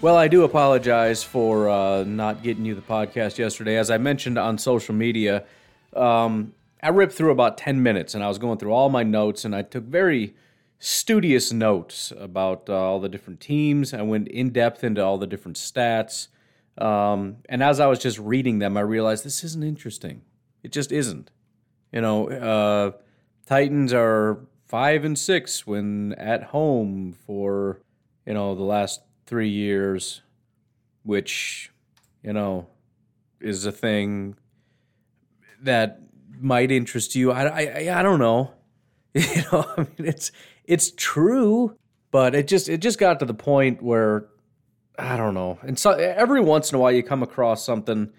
Well, I do apologize for uh, not getting you the podcast yesterday. As I mentioned on social media, um, I ripped through about 10 minutes and I was going through all my notes and I took very studious notes about uh, all the different teams. I went in depth into all the different stats. Um, and as I was just reading them, I realized this isn't interesting. It just isn't. You know, uh, Titans are five and six when at home for you know the last three years, which you know is a thing that might interest you. I, I, I don't know. You know, I mean, it's it's true, but it just it just got to the point where I don't know. And so every once in a while you come across something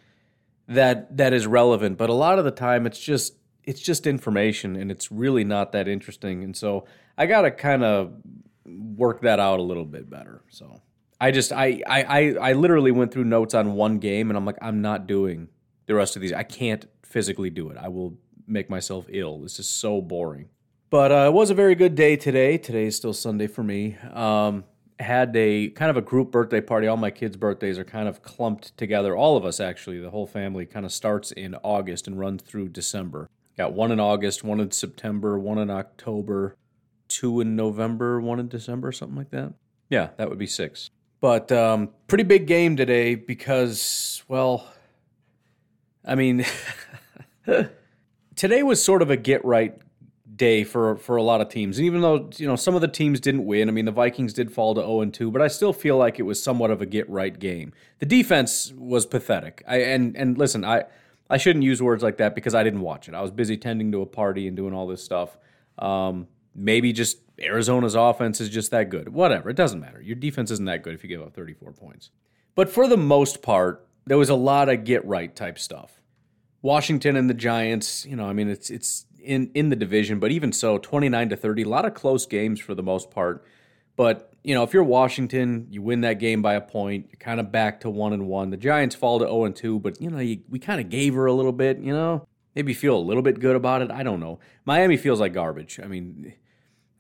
that that is relevant, but a lot of the time it's just it's just information and it's really not that interesting. And so I got to kind of work that out a little bit better. So I just I, I I I literally went through notes on one game and I'm like I'm not doing the rest of these. I can't physically do it. I will make myself ill. This is so boring. But uh, it was a very good day today. Today is still Sunday for me. Um, had a kind of a group birthday party. All my kids' birthdays are kind of clumped together. All of us, actually, the whole family kind of starts in August and runs through December. Got one in August, one in September, one in October, two in November, one in December, something like that. Yeah, that would be six. But um, pretty big game today because, well, I mean, today was sort of a get right day for for a lot of teams. And even though you know some of the teams didn't win, I mean the Vikings did fall to 0 and 2, but I still feel like it was somewhat of a get right game. The defense was pathetic. I and and listen, I I shouldn't use words like that because I didn't watch it. I was busy tending to a party and doing all this stuff. Um, maybe just Arizona's offense is just that good. Whatever, it doesn't matter. Your defense isn't that good if you give up 34 points. But for the most part, there was a lot of get right type stuff. Washington and the Giants, you know, I mean, it's it's in in the division, but even so, 29 to 30, a lot of close games for the most part. But, you know, if you're Washington, you win that game by a point, you're kind of back to 1 and 1. The Giants fall to 0 and 2, but you know, you, we kind of gave her a little bit, you know? Maybe feel a little bit good about it. I don't know. Miami feels like garbage. I mean,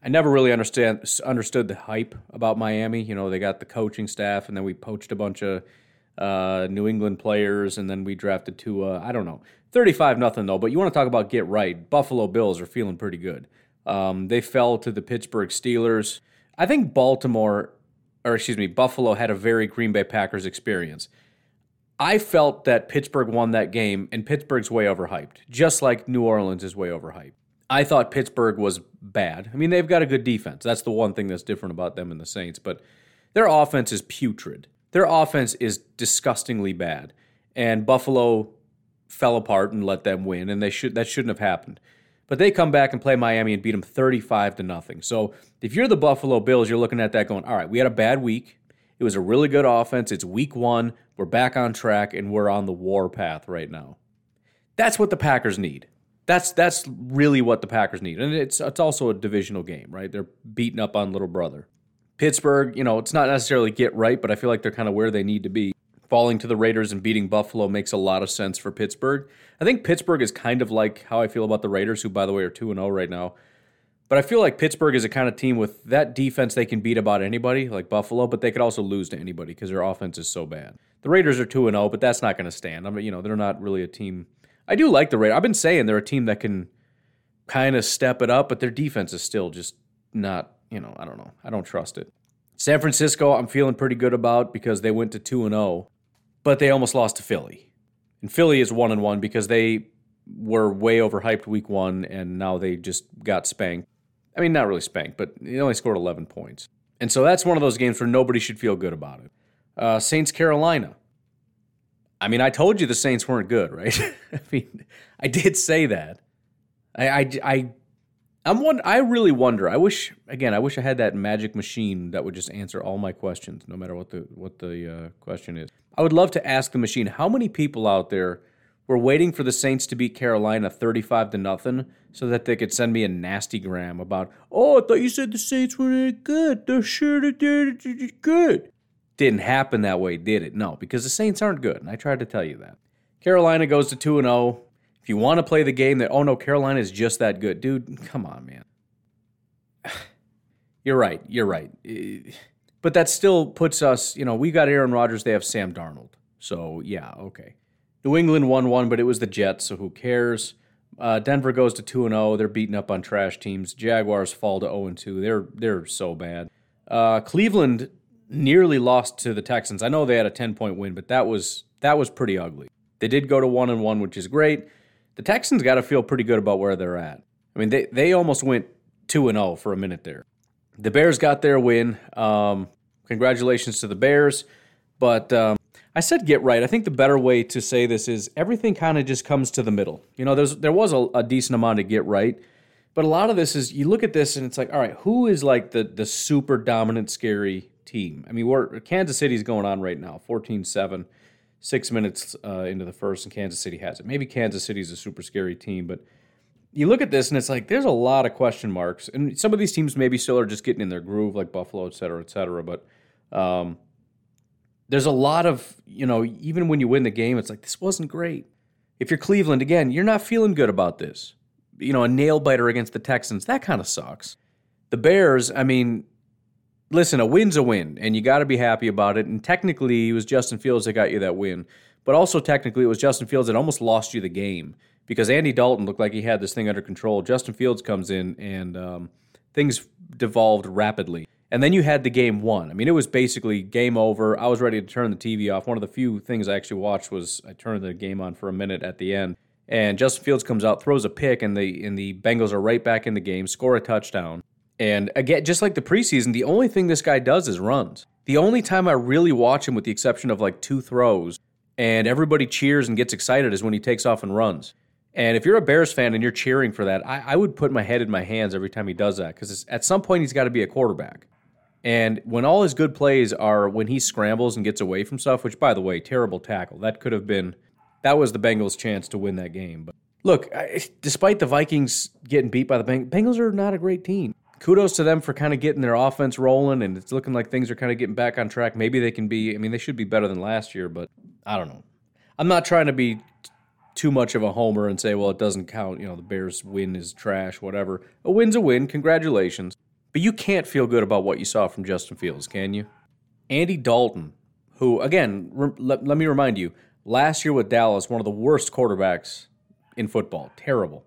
I never really understand understood the hype about Miami. You know, they got the coaching staff, and then we poached a bunch of uh, New England players, and then we drafted two. Uh, I don't know, thirty-five nothing though. But you want to talk about get right? Buffalo Bills are feeling pretty good. Um, they fell to the Pittsburgh Steelers. I think Baltimore, or excuse me, Buffalo had a very Green Bay Packers experience. I felt that Pittsburgh won that game, and Pittsburgh's way overhyped, just like New Orleans is way overhyped. I thought Pittsburgh was bad. I mean, they've got a good defense. That's the one thing that's different about them and the Saints, but their offense is putrid. Their offense is disgustingly bad. And Buffalo fell apart and let them win, and they should that shouldn't have happened. But they come back and play Miami and beat them 35 to nothing. So if you're the Buffalo Bills, you're looking at that going, all right, we had a bad week. It was a really good offense. It's week one. We're back on track and we're on the war path right now. That's what the Packers need. That's that's really what the Packers need. And it's it's also a divisional game, right? They're beating up on little brother. Pittsburgh, you know, it's not necessarily get right, but I feel like they're kind of where they need to be. Falling to the Raiders and beating Buffalo makes a lot of sense for Pittsburgh. I think Pittsburgh is kind of like how I feel about the Raiders, who, by the way, are 2 and 0 right now. But I feel like Pittsburgh is a kind of team with that defense they can beat about anybody, like Buffalo, but they could also lose to anybody because their offense is so bad. The Raiders are 2 0, but that's not going to stand. I mean, you know, they're not really a team. I do like the Raiders. I've been saying they're a team that can kind of step it up, but their defense is still just not, you know, I don't know. I don't trust it. San Francisco, I'm feeling pretty good about because they went to 2 and 0, but they almost lost to Philly. And Philly is one and one because they were way overhyped week one, and now they just got spanked. I mean, not really spanked, but he only scored 11 points. And so that's one of those games where nobody should feel good about it. Uh, Saints Carolina. I mean, I told you the Saints weren't good, right? I mean, I did say that. I, I, I, I'm one. I really wonder. I wish again. I wish I had that magic machine that would just answer all my questions, no matter what the what the uh, question is. I would love to ask the machine how many people out there were waiting for the Saints to beat Carolina 35 to nothing so that they could send me a nasty gram about, oh, I thought you said the Saints weren't good. They're sure do good. Didn't happen that way, did it? No, because the Saints aren't good, and I tried to tell you that. Carolina goes to 2 and 0. If you want to play the game that, oh no, Carolina is just that good, dude, come on, man. You're right. You're right. But that still puts us, you know, we got Aaron Rodgers, they have Sam Darnold. So, yeah, okay. New England won one, but it was the Jets, so who cares? Uh, Denver goes to two and zero. Oh. They're beating up on trash teams. Jaguars fall to zero and two. They're they're so bad. Uh, Cleveland nearly lost to the Texans. I know they had a ten point win, but that was that was pretty ugly. They did go to one and one, which is great. The Texans got to feel pretty good about where they're at. I mean, they they almost went two and zero for a minute there. The Bears got their win. Um, congratulations to the Bears, but um, I said get right. I think the better way to say this is everything kind of just comes to the middle. You know, there's there was a, a, decent amount of get right, but a lot of this is you look at this and it's like, all right, who is like the the super dominant, scary team? I mean, we're Kansas City's going on right now, 14-7, six minutes uh, into the first, and Kansas City has it. Maybe Kansas City's a super scary team, but you look at this and it's like there's a lot of question marks, and some of these teams maybe still are just getting in their groove, like Buffalo, et cetera, et cetera, but. Um, there's a lot of, you know, even when you win the game, it's like, this wasn't great. If you're Cleveland, again, you're not feeling good about this. You know, a nail biter against the Texans, that kind of sucks. The Bears, I mean, listen, a win's a win, and you got to be happy about it. And technically, it was Justin Fields that got you that win. But also, technically, it was Justin Fields that almost lost you the game because Andy Dalton looked like he had this thing under control. Justin Fields comes in, and um, things devolved rapidly. And then you had the game one. I mean, it was basically game over. I was ready to turn the TV off. One of the few things I actually watched was I turned the game on for a minute at the end. And Justin Fields comes out, throws a pick, and the and the Bengals are right back in the game, score a touchdown. And again, just like the preseason, the only thing this guy does is runs. The only time I really watch him, with the exception of like two throws, and everybody cheers and gets excited, is when he takes off and runs. And if you're a Bears fan and you're cheering for that, I, I would put my head in my hands every time he does that because at some point he's got to be a quarterback. And when all his good plays are when he scrambles and gets away from stuff, which by the way, terrible tackle. That could have been that was the Bengals' chance to win that game. But look, despite the Vikings getting beat by the Bengals, Bengals are not a great team. Kudos to them for kind of getting their offense rolling, and it's looking like things are kind of getting back on track. Maybe they can be. I mean, they should be better than last year, but I don't know. I'm not trying to be too much of a homer and say, well, it doesn't count. You know, the Bears win is trash, whatever. A win's a win. Congratulations. But you can't feel good about what you saw from Justin Fields, can you? Andy Dalton, who, again, re- let, let me remind you, last year with Dallas, one of the worst quarterbacks in football. Terrible.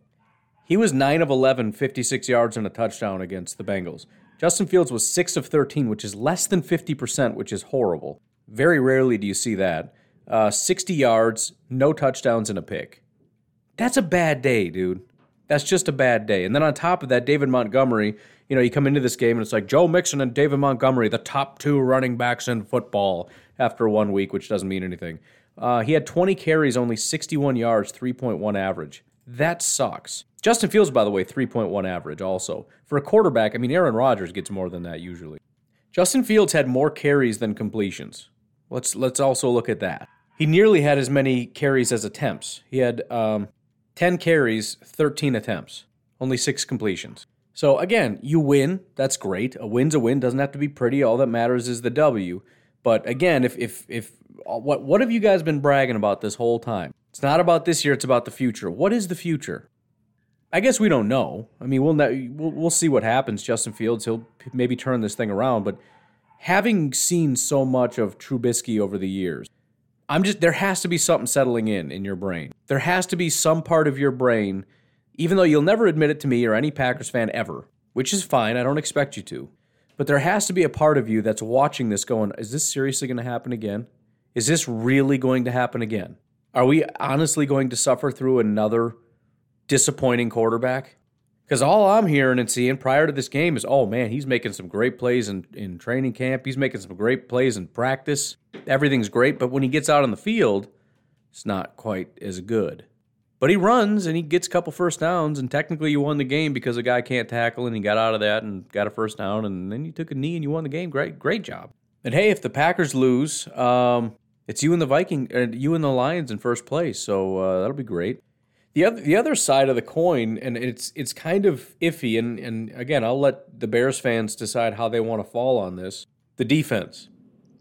He was 9 of 11, 56 yards and a touchdown against the Bengals. Justin Fields was 6 of 13, which is less than 50%, which is horrible. Very rarely do you see that. Uh, 60 yards, no touchdowns, and a pick. That's a bad day, dude. That's just a bad day. And then on top of that, David Montgomery, you know, you come into this game and it's like Joe Mixon and David Montgomery, the top two running backs in football after one week, which doesn't mean anything. Uh, he had 20 carries, only 61 yards, 3.1 average. That sucks. Justin Fields, by the way, 3.1 average also. For a quarterback, I mean, Aaron Rodgers gets more than that usually. Justin Fields had more carries than completions. Let's let's also look at that. He nearly had as many carries as attempts. He had um, 10 carries, 13 attempts, only six completions. So again, you win. That's great. A win's a win. Doesn't have to be pretty. All that matters is the W. But again, if if if uh, what what have you guys been bragging about this whole time? It's not about this year. It's about the future. What is the future? I guess we don't know. I mean, we'll we'll, we'll see what happens. Justin Fields, he'll maybe turn this thing around. But having seen so much of Trubisky over the years, I'm just there has to be something settling in in your brain. There has to be some part of your brain even though you'll never admit it to me or any Packers fan ever, which is fine. I don't expect you to. But there has to be a part of you that's watching this going, is this seriously going to happen again? Is this really going to happen again? Are we honestly going to suffer through another disappointing quarterback? Because all I'm hearing and seeing prior to this game is, oh man, he's making some great plays in, in training camp. He's making some great plays in practice. Everything's great. But when he gets out on the field, it's not quite as good. But he runs and he gets a couple first downs, and technically you won the game because a guy can't tackle and he got out of that and got a first down, and then you took a knee and you won the game. Great, great job. And hey, if the Packers lose, um, it's you and the Viking, uh, you and the Lions in first place, so uh, that'll be great. The other, the other side of the coin, and it's it's kind of iffy, and and again, I'll let the Bears fans decide how they want to fall on this. The defense,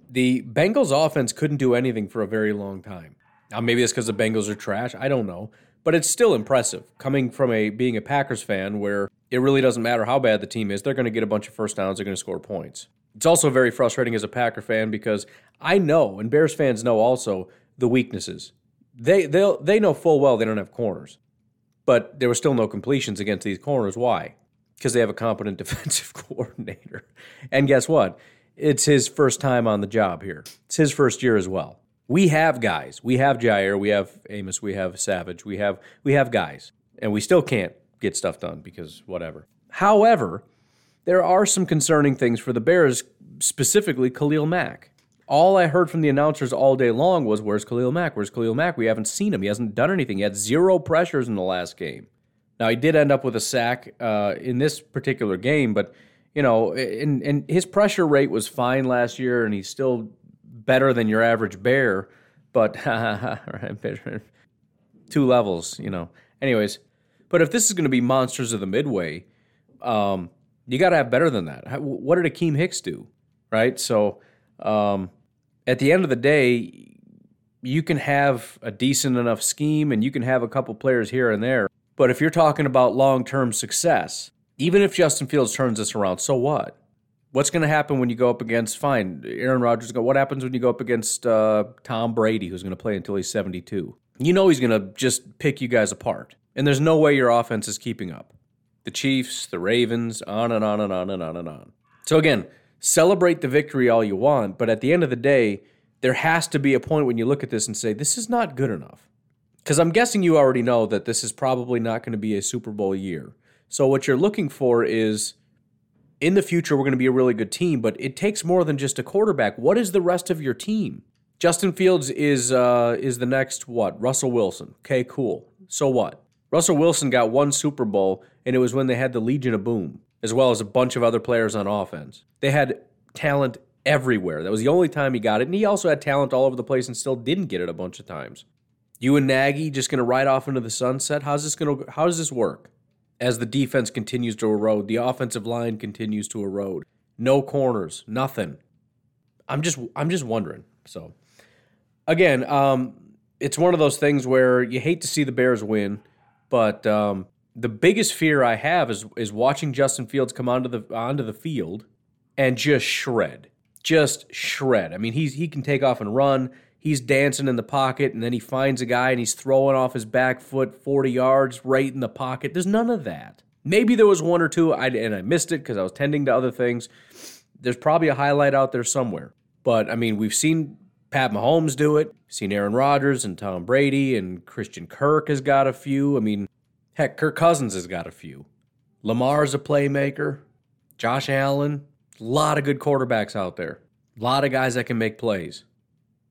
the Bengals offense couldn't do anything for a very long time. Now maybe it's because the Bengals are trash. I don't know but it's still impressive coming from a being a Packers fan where it really doesn't matter how bad the team is, they're going to get a bunch of first downs, they're going to score points. It's also very frustrating as a Packer fan because I know, and Bears fans know also, the weaknesses. They they they know full well they don't have corners, but there were still no completions against these corners. Why? Because they have a competent defensive coordinator, and guess what? It's his first time on the job here. It's his first year as well we have guys. We have Jaire. we have Amos, we have Savage, we have we have guys, and we still can't get stuff done because whatever. However, there are some concerning things for the Bears, specifically Khalil Mack. All I heard from the announcers all day long was, "Where's Khalil Mack? Where's Khalil Mack? We haven't seen him. He hasn't done anything. He had zero pressures in the last game. Now he did end up with a sack uh, in this particular game, but you know, and and his pressure rate was fine last year, and he's still better than your average bear, but two levels, you know. Anyways, but if this is going to be monsters of the midway, um, you got to have better than that. what did Akiem Hicks do, right? So um, at the end of the day, you can have a decent enough scheme and you can have a couple players here and there. But if you're talking about long term success, even if Justin Fields turns this around, so what? What's going to happen when you go up against fine Aaron Rodgers? What happens when you go up against uh, Tom Brady, who's going to play until he's seventy two? You know he's going to just pick you guys apart, and there's no way your offense is keeping up. The Chiefs, the Ravens, on and on and on and on and on. So again, celebrate the victory all you want, but at the end of the day, there has to be a point when you look at this and say this is not good enough. Because I'm guessing you already know that this is probably not going to be a Super Bowl year. So what you're looking for is in the future we're going to be a really good team, but it takes more than just a quarterback. What is the rest of your team? Justin Fields is uh, is the next what? Russell Wilson. Okay, cool. So what? Russell Wilson got one Super Bowl, and it was when they had the Legion of Boom, as well as a bunch of other players on offense. They had talent everywhere. That was the only time he got it, and he also had talent all over the place and still didn't get it a bunch of times. You and Nagy just going to ride off into the sunset? How's this going to? How does this work? as the defense continues to erode, the offensive line continues to erode. No corners, nothing. I'm just I'm just wondering. So again, um, it's one of those things where you hate to see the Bears win, but um, the biggest fear I have is is watching Justin Fields come onto the onto the field and just shred, just shred. I mean, he's he can take off and run he's dancing in the pocket and then he finds a guy and he's throwing off his back foot 40 yards right in the pocket. There's none of that. Maybe there was one or two I, and I missed it because I was tending to other things. There's probably a highlight out there somewhere. But I mean, we've seen Pat Mahomes do it, seen Aaron Rodgers and Tom Brady and Christian Kirk has got a few. I mean, heck, Kirk Cousins has got a few. Lamar's a playmaker. Josh Allen, a lot of good quarterbacks out there. A lot of guys that can make plays.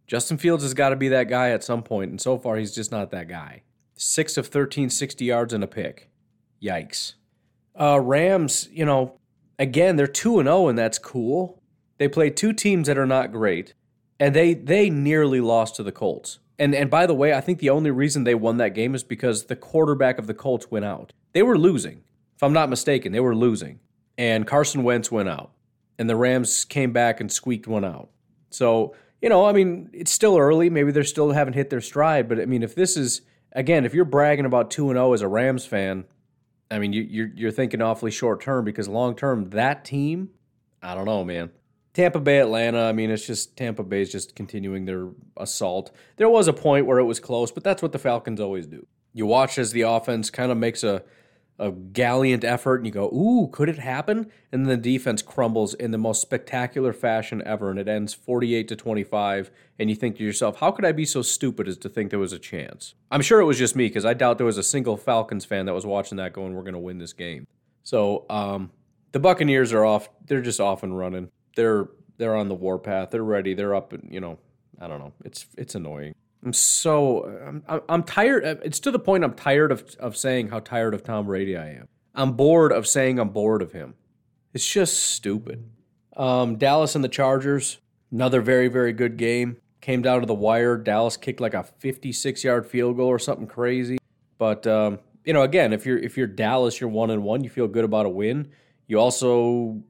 Justin Fields has got to be that guy at some point, and so far he's just not that guy. Six of 13, 60 yards and a pick. Yikes. Uh, Rams, you know, again, they're 2 and 0, and that's cool. They played two teams that are not great, and they they nearly lost to the Colts. And and by the way, I think the only reason they won that game is because the quarterback of the Colts went out. They were losing. If I'm not mistaken, they were losing. And Carson Wentz went out. And the Rams came back and squeaked one out. So you know, I mean, it's still early. Maybe they're still haven't hit their stride. But I mean, if this is again, if you're bragging about two and zero oh as a Rams fan, I mean, you, you're you're thinking awfully short term because long term, that team, I don't know, man. Tampa Bay, Atlanta. I mean, it's just Tampa Bay is just continuing their assault. There was a point where it was close, but that's what the Falcons always do. You watch as the offense kind of makes a a gallant effort and you go, ooh, could it happen? And then the defense crumbles in the most spectacular fashion ever and it ends 48 to 25. And you think to yourself, how could I be so stupid as to think there was a chance? I'm sure it was just me because I doubt there was a single Falcons fan that was watching that going, we're going to win this game. So um, the Buccaneers are off. They're just off and running. They're they're on the warpath. They're ready. They're up. You know, I don't know. It's it's annoying. I'm so I'm I'm tired. It's to the point I'm tired of of saying how tired of Tom Brady I am. I'm bored of saying I'm bored of him. It's just stupid. Um, Dallas and the Chargers, another very very good game. Came down to the wire. Dallas kicked like a 56 yard field goal or something crazy. But um, you know, again, if you're if you're Dallas, you're one and one. You feel good about a win. You also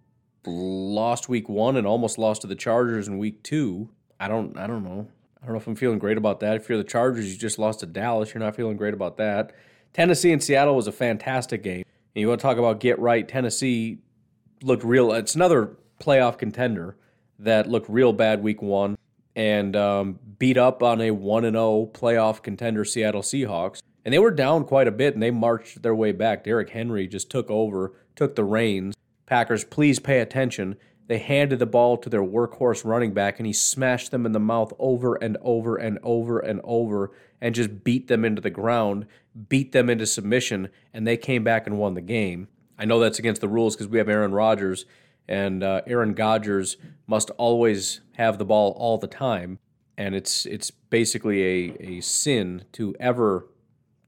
lost week one and almost lost to the Chargers in week two. I don't I don't know. I don't know if I'm feeling great about that. If you're the Chargers, you just lost to Dallas. You're not feeling great about that. Tennessee and Seattle was a fantastic game. And you want to talk about get right? Tennessee looked real. It's another playoff contender that looked real bad week one and um, beat up on a 1 0 playoff contender, Seattle Seahawks. And they were down quite a bit and they marched their way back. Derrick Henry just took over, took the reins. Packers, please pay attention. They handed the ball to their workhorse running back, and he smashed them in the mouth over and over and over and over and just beat them into the ground, beat them into submission, and they came back and won the game. I know that's against the rules because we have Aaron Rodgers, and uh, Aaron Rodgers must always have the ball all the time, and it's it's basically a, a sin to ever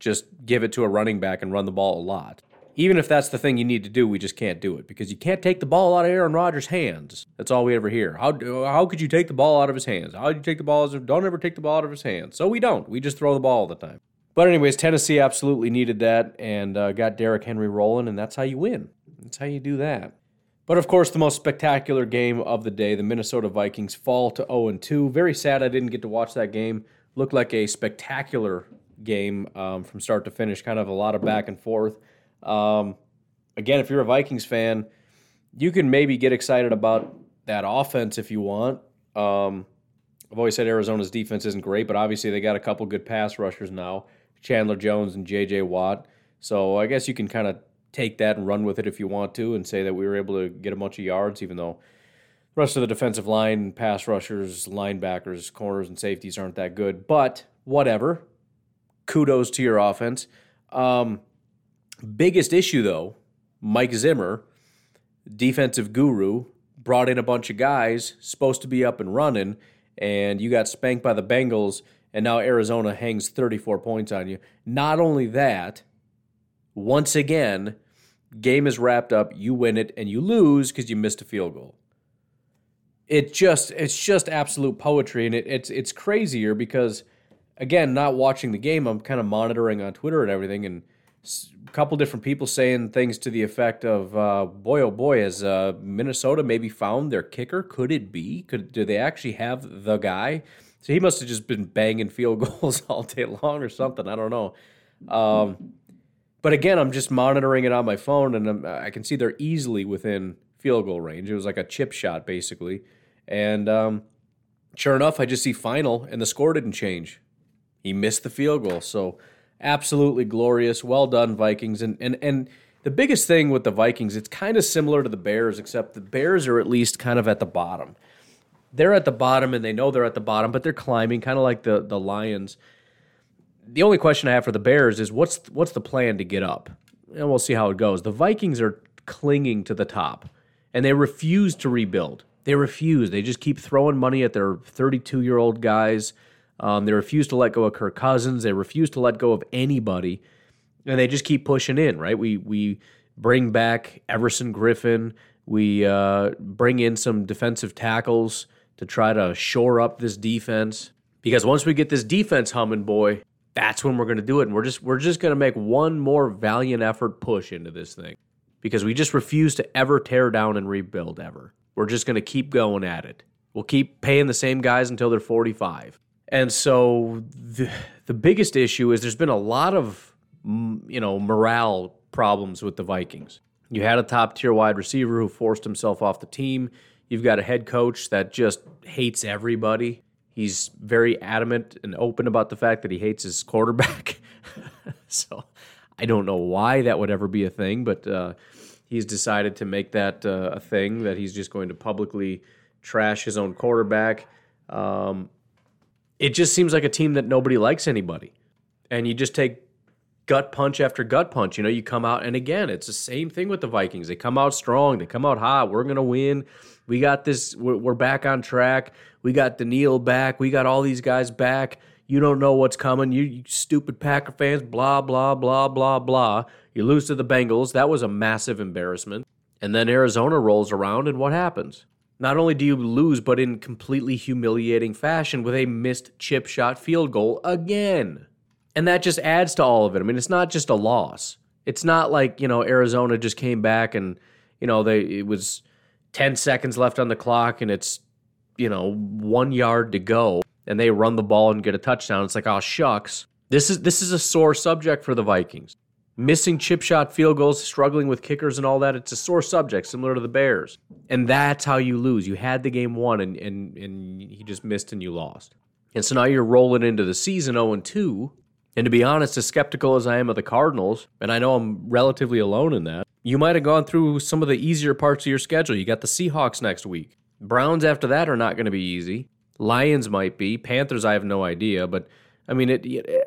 just give it to a running back and run the ball a lot even if that's the thing you need to do, we just can't do it because you can't take the ball out of Aaron Rodgers' hands. That's all we ever hear. How how could you take the ball out of his hands? How do you take the ball? Don't ever take the ball out of his hands. So we don't. We just throw the ball all the time. But anyways, Tennessee absolutely needed that and uh, got Derrick Henry rolling, and that's how you win. That's how you do that. But of course, the most spectacular game of the day, the Minnesota Vikings fall to 0 2. Very sad I didn't get to watch that game. Looked like a spectacular game um, from start to finish, kind of a lot of back and forth. Um, again, if you're a Vikings fan, you can maybe get excited about that offense if you want. Um, I've always said Arizona's defense isn't great, but obviously they got a couple good pass rushers now, Chandler Jones and J.J. Watt. So I guess you can kind of take that and run with it if you want to, and say that we were able to get a bunch of yards, even though the rest of the defensive line, pass rushers, linebackers, corners, and safeties aren't that good. But whatever. Kudos to your offense. Um, Biggest issue, though, Mike Zimmer, defensive guru, brought in a bunch of guys supposed to be up and running, and you got spanked by the Bengals, and now Arizona hangs 34 points on you. Not only that, once again, game is wrapped up, you win it, and you lose because you missed a field goal. It just it's just absolute poetry, and it, it's it's crazier because again, not watching the game, I'm kind of monitoring on Twitter and everything, and a couple different people saying things to the effect of, uh, "Boy, oh boy, has uh, Minnesota maybe found their kicker? Could it be? Could do they actually have the guy?" So he must have just been banging field goals all day long or something. I don't know. Um, but again, I'm just monitoring it on my phone, and I'm, i can see they're easily within field goal range. It was like a chip shot, basically. And um, sure enough, I just see final, and the score didn't change. He missed the field goal. So absolutely glorious. Well done, Vikings. And and and the biggest thing with the Vikings, it's kind of similar to the Bears, except the Bears are at least kind of at the bottom. They're at the bottom and they know they're at the bottom, but they're climbing, kind of like the the Lions. The only question I have for the Bears is what's what's the plan to get up? And we'll see how it goes. The Vikings are clinging to the top and they refuse to rebuild. They refuse. They just keep throwing money at their 32 year old guys um, they refuse to let go of Kirk Cousins. They refuse to let go of anybody, and they just keep pushing in. Right? We we bring back Everson Griffen. We uh, bring in some defensive tackles to try to shore up this defense. Because once we get this defense humming, boy, that's when we're going to do it. And we're just we're just going to make one more valiant effort push into this thing because we just refuse to ever tear down and rebuild ever. We're just going to keep going at it. We'll keep paying the same guys until they're 45. And so the, the biggest issue is there's been a lot of you know morale problems with the Vikings. You had a top tier wide receiver who forced himself off the team. You've got a head coach that just hates everybody. He's very adamant and open about the fact that he hates his quarterback. so I don't know why that would ever be a thing, but uh, he's decided to make that uh, a thing that he's just going to publicly trash his own quarterback. Um, it just seems like a team that nobody likes anybody. And you just take gut punch after gut punch. You know, you come out, and again, it's the same thing with the Vikings. They come out strong, they come out hot. We're going to win. We got this, we're, back on track. We got Danielle back. We got all these guys back. You don't know what's coming. You, you stupid Packer fans, blah, blah, blah, blah, blah. You lose to the Bengals. That was a massive embarrassment. And then Arizona rolls around, and what happens? Not only do you lose, but in completely humiliating fashion with a missed chip shot field goal again. And that just adds to all of it. I mean, it's not just a loss. It's not like, you know, Arizona just came back and, you know, they it was 10 seconds left on the clock and it's, you know, 1 yard to go and they run the ball and get a touchdown. It's like, "Oh, shucks." This is this is a sore subject for the Vikings. Missing chip shot field goals, struggling with kickers and all that, it's a sore subject similar to the Bears. And that's how you lose. You had the game won and and and he just missed and you lost. And so now you're rolling into the season 0 2 and to be honest, as skeptical as I am of the Cardinals, and I know I'm relatively alone in that, you might have gone through some of the easier parts of your schedule. You got the Seahawks next week. Browns after that are not going to be easy. Lions might be. Panthers, I have no idea. But I mean, it, it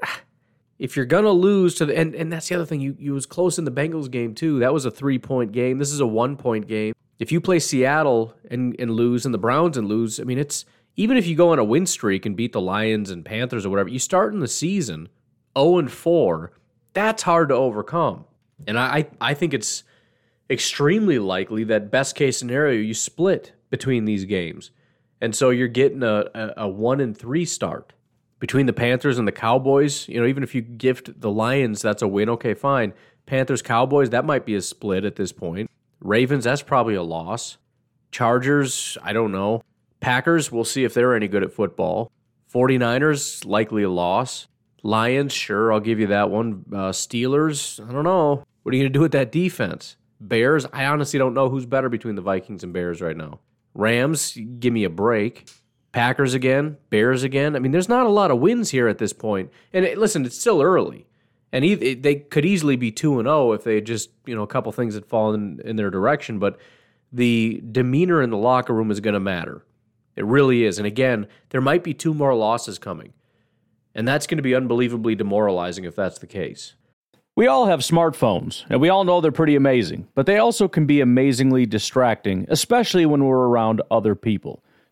if you're gonna lose to the and, and that's the other thing, you you was close in the Bengals game too. That was a three point game. This is a one point game. If you play Seattle and, and lose and the Browns and lose, I mean it's even if you go on a win streak and beat the Lions and Panthers or whatever, you start in the season 0 and 4, that's hard to overcome. And I, I think it's extremely likely that best case scenario you split between these games. And so you're getting a, a, a one and three start between the Panthers and the Cowboys. You know, even if you gift the Lions, that's a win. Okay, fine. Panthers, Cowboys, that might be a split at this point. Ravens, that's probably a loss. Chargers, I don't know. Packers, we'll see if they're any good at football. 49ers, likely a loss. Lions, sure, I'll give you that one. Uh, Steelers, I don't know. What are you going to do with that defense? Bears, I honestly don't know who's better between the Vikings and Bears right now. Rams, give me a break. Packers again, Bears again. I mean, there's not a lot of wins here at this point. And it, listen, it's still early. And e- they could easily be 2 and 0 if they just, you know, a couple things had fallen in their direction, but the demeanor in the locker room is going to matter. It really is. And again, there might be two more losses coming. And that's going to be unbelievably demoralizing if that's the case. We all have smartphones, and we all know they're pretty amazing, but they also can be amazingly distracting, especially when we're around other people.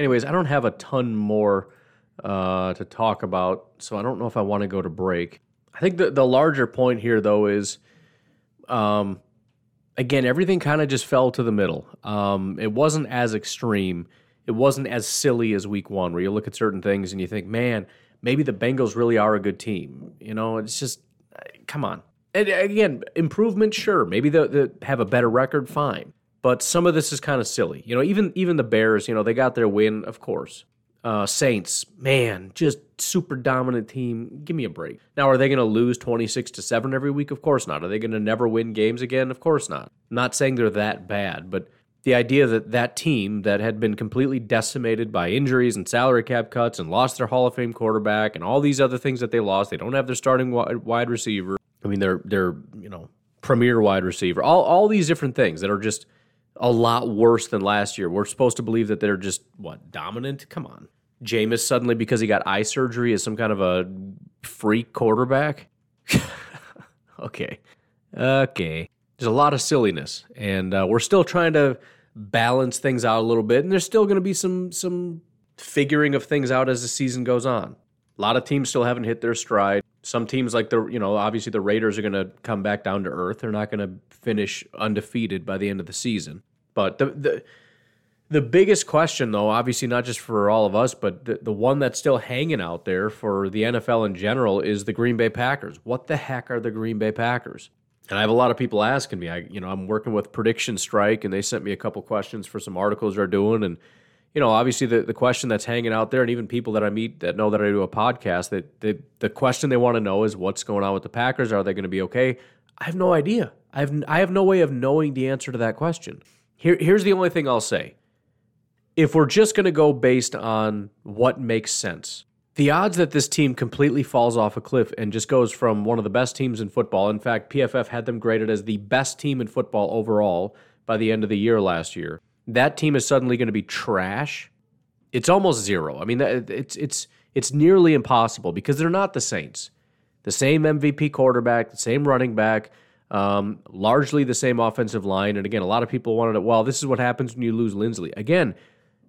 Anyways, I don't have a ton more uh, to talk about, so I don't know if I want to go to break. I think the the larger point here, though, is um, again everything kind of just fell to the middle. Um, it wasn't as extreme. It wasn't as silly as week one, where you look at certain things and you think, man, maybe the Bengals really are a good team. You know, it's just come on. And again, improvement, sure. Maybe they have a better record, fine. But some of this is kind of silly. You know, even even the Bears, you know, they got their win, of course. Uh, Saints, man, just super dominant team. Give me a break. Now, are they going to lose 26 to 7 every week? Of course not. Are they going to never win games again? Of course not. I'm not saying they're that bad, but the idea that that team that had been completely decimated by injuries and salary cap cuts and lost their Hall of Fame quarterback and all these other things that they lost, they don't have their starting wide receiver. I mean, they're they're you know premier wide receiver. All all these different things that are just a lot worse than last year. We're supposed to believe that they're just what dominant. Come on, Jameis suddenly because he got eye surgery is some kind of a freak quarterback. okay, okay. There's a lot of silliness, and uh, we're still trying to balance things out a little bit. And there's still going to be some some figuring of things out as the season goes on. A lot of teams still haven't hit their stride. Some teams, like the you know, obviously the Raiders are going to come back down to earth. They're not going to finish undefeated by the end of the season. But the the the biggest question, though, obviously not just for all of us, but the, the one that's still hanging out there for the NFL in general is the Green Bay Packers. What the heck are the Green Bay Packers? And I have a lot of people asking me. I, you know, I'm working with Prediction Strike, and they sent me a couple questions for some articles they're doing, and you know, obviously the, the question that's hanging out there, and even people that I meet that know that I do a podcast, that the the question they want to know is what's going on with the Packers. Are they going to be okay? I have no idea. I have I have no way of knowing the answer to that question. Here, here's the only thing I'll say. If we're just going to go based on what makes sense, the odds that this team completely falls off a cliff and just goes from one of the best teams in football, in fact, PFF had them graded as the best team in football overall by the end of the year last year, that team is suddenly going to be trash. It's almost zero. I mean, it's it's it's nearly impossible because they're not the Saints. The same MVP quarterback, the same running back, um, largely the same offensive line. And again, a lot of people wanted to, well, this is what happens when you lose Linsley. Again,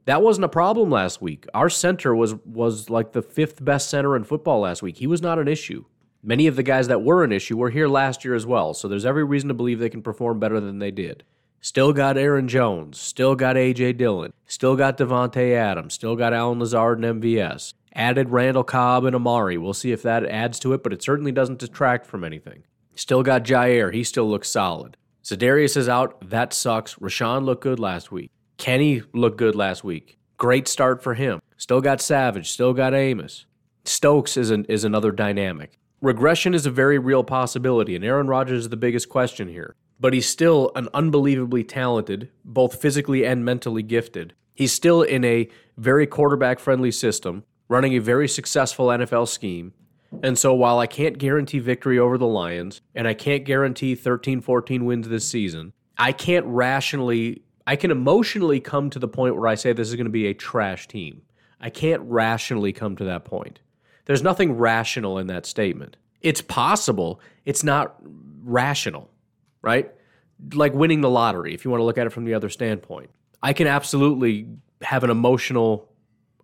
that wasn't a problem last week. Our center was was like the fifth best center in football last week. He was not an issue. Many of the guys that were an issue were here last year as well. So there's every reason to believe they can perform better than they did. Still got Aaron Jones. Still got A.J. Dillon. Still got Davante Adams. Still got Allen Lazard and MVS. Added Randall Cobb and Amari. We'll see if that adds to it, but it certainly doesn't detract from anything. Still got Jaire. He still looks solid. Za'Darius is out. That sucks. Rashan looked good last week. Kenny looked good last week. Great start for him. Still got Savage. Still got Amos. Stokes is, an, is another dynamic. Regression is a very real possibility, and Aaron Rodgers is the biggest question here. But he's still an unbelievably talented, both physically and mentally gifted. He's still in a very quarterback friendly system, running a very successful NFL scheme. And so while I can't guarantee victory over the Lions, and I can't guarantee 13 14 wins this season, I can't rationally, I can emotionally come to the point where I say this is going to be a trash team. I can't rationally come to that point. There's nothing rational in that statement. It's possible, it's not rational, right? Like winning the lottery, if you want to look at it from the other standpoint. I can absolutely have an emotional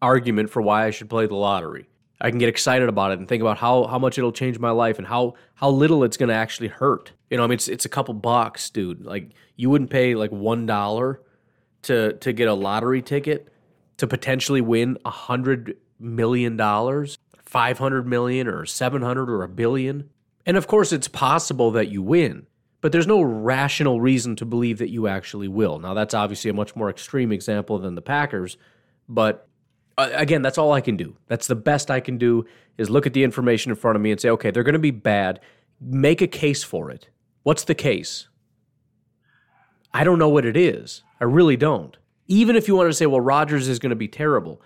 argument for why I should play the lottery. I can get excited about it and think about how, how much it'll change my life and how how little it's going to actually hurt. You know, I mean, it's it's a couple bucks, dude. Like you wouldn't pay like one dollar to to get a lottery ticket to potentially win a hundred million dollars. 500 million or 700 or a billion. And of course, it's possible that you win, but there's no rational reason to believe that you actually will. Now, that's obviously a much more extreme example than the Packers, but uh, again, that's all I can do. That's the best I can do is look at the information in front of me and say, okay, they're going to be bad. Make a case for it. What's the case? I don't know what it is. I really don't. Even if you want to say, well, Rodgers is going to be terrible.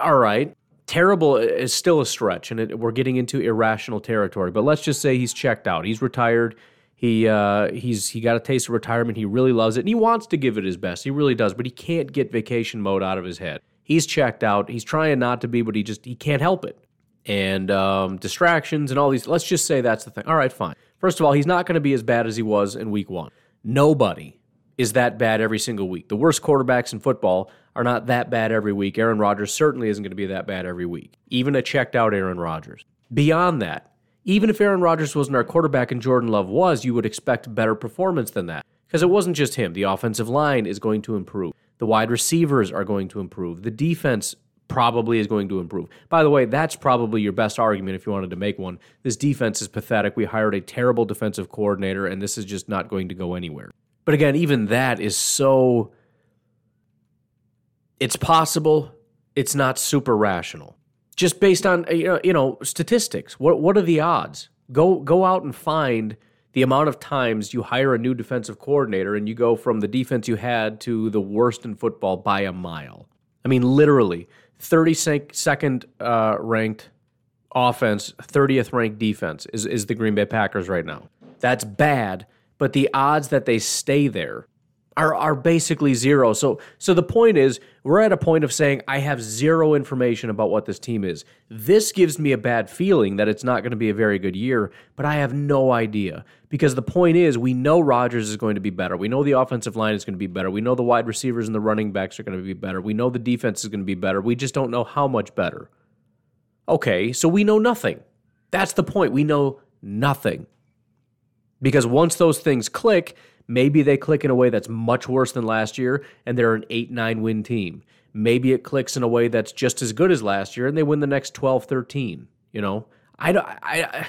All right terrible is still a stretch, and it, we're getting into irrational territory. But let's just say he's checked out. He's retired. He uh, he's he got a taste of retirement. He really loves it, and he wants to give it his best. He really does, but he can't get vacation mode out of his head. He's checked out. He's trying not to be, but he just he can't help it. And um, distractions and all these. Let's just say that's the thing. All right, fine. First of all, he's not going to be as bad as he was in week one. Nobody is that bad every single week. The worst quarterbacks in football are not that bad every week. Aaron Rodgers certainly isn't going to be that bad every week, even a checked out Aaron Rodgers. Beyond that, even if Aaron Rodgers wasn't our quarterback and Jordan Love was, you would expect better performance than that. Because it wasn't just him. The offensive line is going to improve. The wide receivers are going to improve. The defense probably is going to improve. By the way, that's probably your best argument if you wanted to make one. This defense is pathetic. We hired a terrible defensive coordinator, and this is just not going to go anywhere. But again, even that is so. It's possible. It's not super rational. Just based on you know, you know statistics. What what are the odds? Go go out and find the amount of times you hire a new defensive coordinator and you go from the defense you had to the worst in football by a mile. I mean, literally, 32nd uh, ranked offense, 30th ranked defense is, is the Green Bay Packers right now. That's bad, but the odds that they stay there are are basically zero. So so the point is we're at a point of saying I have zero information about what this team is. This gives me a bad feeling that it's not going to be a very good year, but I have no idea. Because the point is we know Rodgers is going to be better. We know the offensive line is going to be better. We know the wide receivers and the running backs are going to be better. We know the defense is going to be better. We just don't know how much better. Okay, so we know nothing. That's the point. We know nothing. Because once those things click, Maybe they click in a way that's much worse than last year and they're an 8 9 win team. Maybe it clicks in a way that's just as good as last year and they win the next 12 13. You know, I, don't, I, I,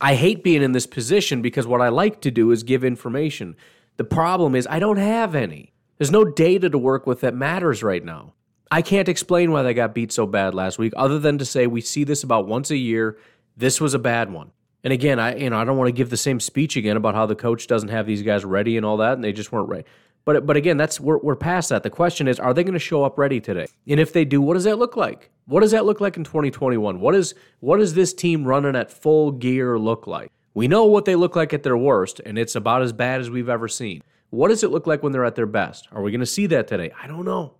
I hate being in this position because what I like to do is give information. The problem is I don't have any. There's no data to work with that matters right now. I can't explain why they got beat so bad last week other than to say we see this about once a year. This was a bad one. And again, I you know I don't want to give the same speech again about how the coach doesn't have these guys ready and all that, and they just weren't ready. But but again, that's we're we're past that. The question is, are they going to show up ready today? And if they do, what does that look like? What does that look like in 2021? What is what does this team running at full gear look like? We know what they look like at their worst, and it's about as bad as we've ever seen. What does it look like when they're at their best? Are we going to see that today? I don't know.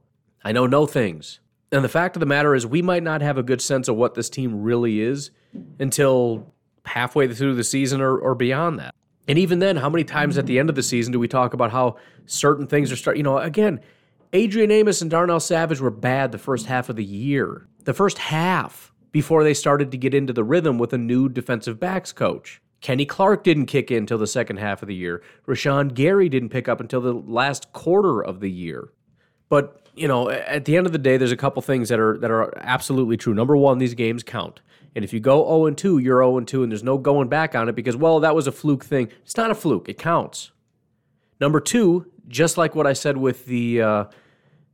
I know no things. And the fact of the matter is, we might not have a good sense of what this team really is until halfway through the season or, or beyond that. And even then, how many times at the end of the season do we talk about how certain things are starting? You know, again, Adrian Amos and Darnell Savage were bad the first half of the year, the first half before they started to get into the rhythm with a new defensive backs coach. Kenny Clark didn't kick in until the second half of the year. Rashan Gary didn't pick up until the last quarter of the year. But you know, at the end of the day, there's a couple things that are that are absolutely true. Number one, these games count. And if you go 0 and 2, you're 0 and 2, and there's no going back on it because, well, that was a fluke thing. It's not a fluke, it counts. Number two, just like what I said with the uh,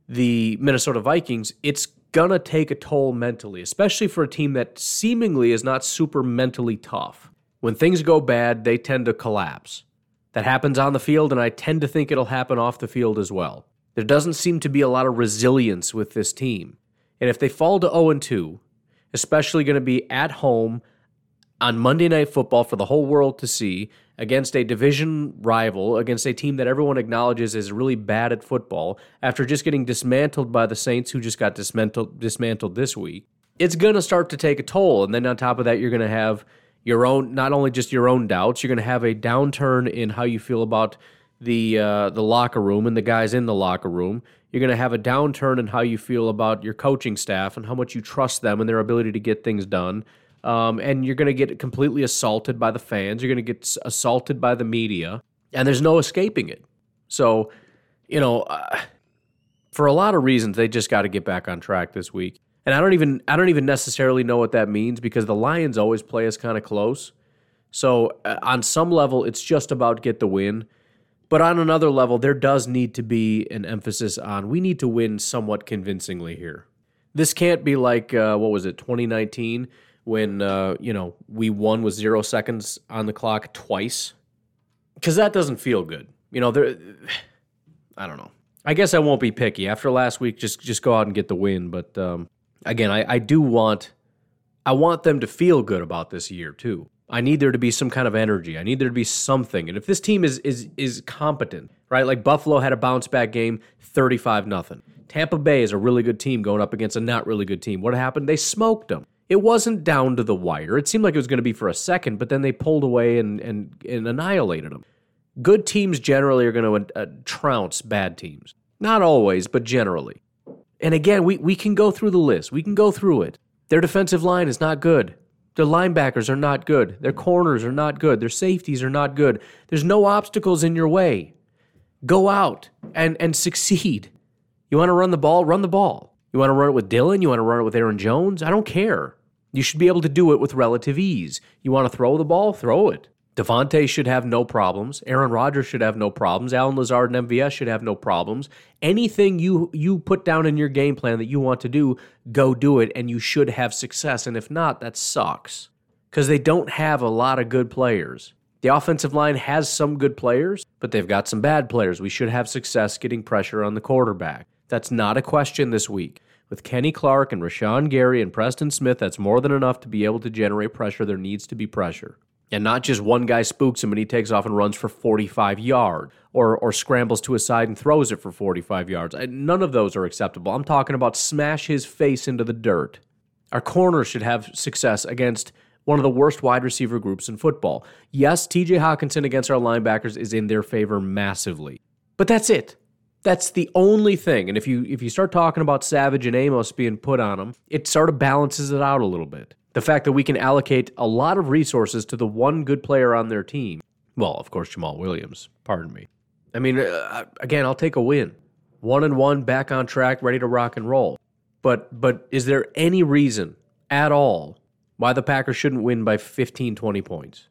the Minnesota Vikings, it's gonna take a toll mentally, especially for a team that seemingly is not super mentally tough. When things go bad, they tend to collapse. That happens on the field, and I tend to think it'll happen off the field as well. There doesn't seem to be a lot of resilience with this team. And if they fall to 0 2, especially going to be at home on Monday Night Football for the whole world to see against a division rival, against a team that everyone acknowledges is really bad at football after just getting dismantled by the Saints, who just got dismantled, dismantled this week. It's going to start to take a toll. And then on top of that, you're going to have your own, not only just your own doubts, you're going to have a downturn in how you feel about the uh, the locker room and the guys in the locker room. You're going to have a downturn in how you feel about your coaching staff and how much you trust them and their ability to get things done. Um, and you're going to get completely assaulted by the fans. You're going to get assaulted by the media, and there's no escaping it. So, you know, uh, for a lot of reasons, they just got to get back on track this week. And I don't even I don't even necessarily know what that means because the Lions always play us kind of close. So uh, on some level, it's just about get the win. But on another level, there does need to be an emphasis on we need to win somewhat convincingly here. This can't be like uh, what was it, 2019, when uh, you know we won with zero seconds on the clock twice, because that doesn't feel good. You know, there. I don't know. I guess I won't be picky after last week. Just just go out and get the win. But um, again, I, I do want I want them to feel good about this year too. I need there to be some kind of energy. I need there to be something. And if this team is is is competent, right? Like Buffalo had a bounce back game, 35 nothing. Tampa Bay is a really good team going up against a not really good team. What happened? They smoked them. It wasn't down to the wire. It seemed like it was going to be for a second, but then they pulled away and and, and annihilated them. Good teams generally are going to uh, trounce bad teams. Not always, but generally. And again, we, we can go through the list. We can go through it. Their defensive line is not good. Their linebackers are not good. Their corners are not good. Their safeties are not good. There's no obstacles in your way. Go out and, and succeed. You want to run the ball? Run the ball. You want to run it with Dillon? You want to run it with Aaron Jones? I don't care. You should be able to do it with relative ease. You want to throw the ball? Throw it. Davante should have no problems. Aaron Rodgers should have no problems. Allen Lazard and MVS should have no problems. Anything you you put down in your game plan that you want to do, go do it, and you should have success. And if not, that sucks because they don't have a lot of good players. The offensive line has some good players, but they've got some bad players. We should have success getting pressure on the quarterback. That's not a question this week. With Kenny Clark and Rashan Gary and Preston Smith, that's more than enough to be able to generate pressure. There needs to be pressure. And not just one guy spooks him and he takes off and runs for 45 yards or, or scrambles to his side and throws it for 45 yards. None of those are acceptable. I'm talking about smash his face into the dirt. Our corners should have success against one of the worst wide receiver groups in football. Yes, TJ Hockenson against our linebackers is in their favor massively. But that's it. That's the only thing. And if you if you start talking about Savage and Amos being put on them, it sort of balances it out a little bit. The fact that we can allocate a lot of resources to the one good player on their team. Well, of course, Jamaal Williams. Pardon me. I mean, uh, again, I'll take a win. One and one, back on track, ready to rock and roll. But but is there any reason at all why the Packers shouldn't win by 15, 20 points?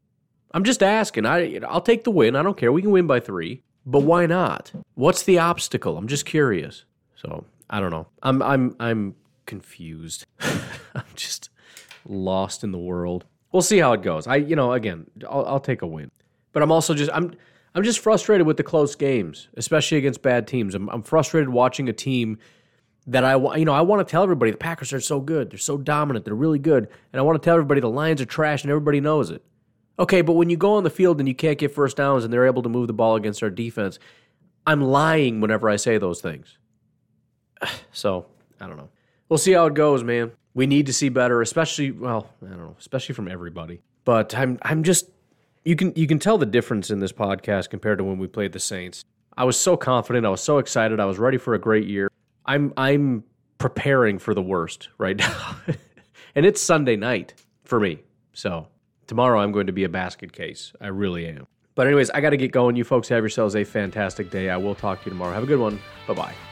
I'm just asking. I I'll take the win. I don't care. We can win by three. But why not? What's the obstacle? I'm just curious. So I don't know. I'm I'm I'm confused. I'm just lost in the world. We'll see how it goes. I you know again I'll, I'll take a win, but I'm also just I'm I'm just frustrated with the close games, especially against bad teams. I'm, I'm frustrated watching a team that I want. You know I want to tell everybody the Packers are so good, they're so dominant, they're really good, and I want to tell everybody the Lions are trash, and everybody knows it. Okay, but when you go on the field and you can't get first downs and they're able to move the ball against our defense, I'm lying whenever I say those things. So, I don't know. We'll see how it goes, man. We need to see better, especially well, I don't know, especially from everybody. But I'm I'm just you can you can tell the difference in this podcast compared to when we played the Saints. I was so confident, I was so excited, I was ready for a great year. I'm I'm preparing for the worst right now. and it's Sunday night for me. So, Tomorrow I'm going to be a basket case. I really am. But, anyways, I got to get going. You folks have yourselves a fantastic day. I will talk to you tomorrow. Have a good one. Bye bye.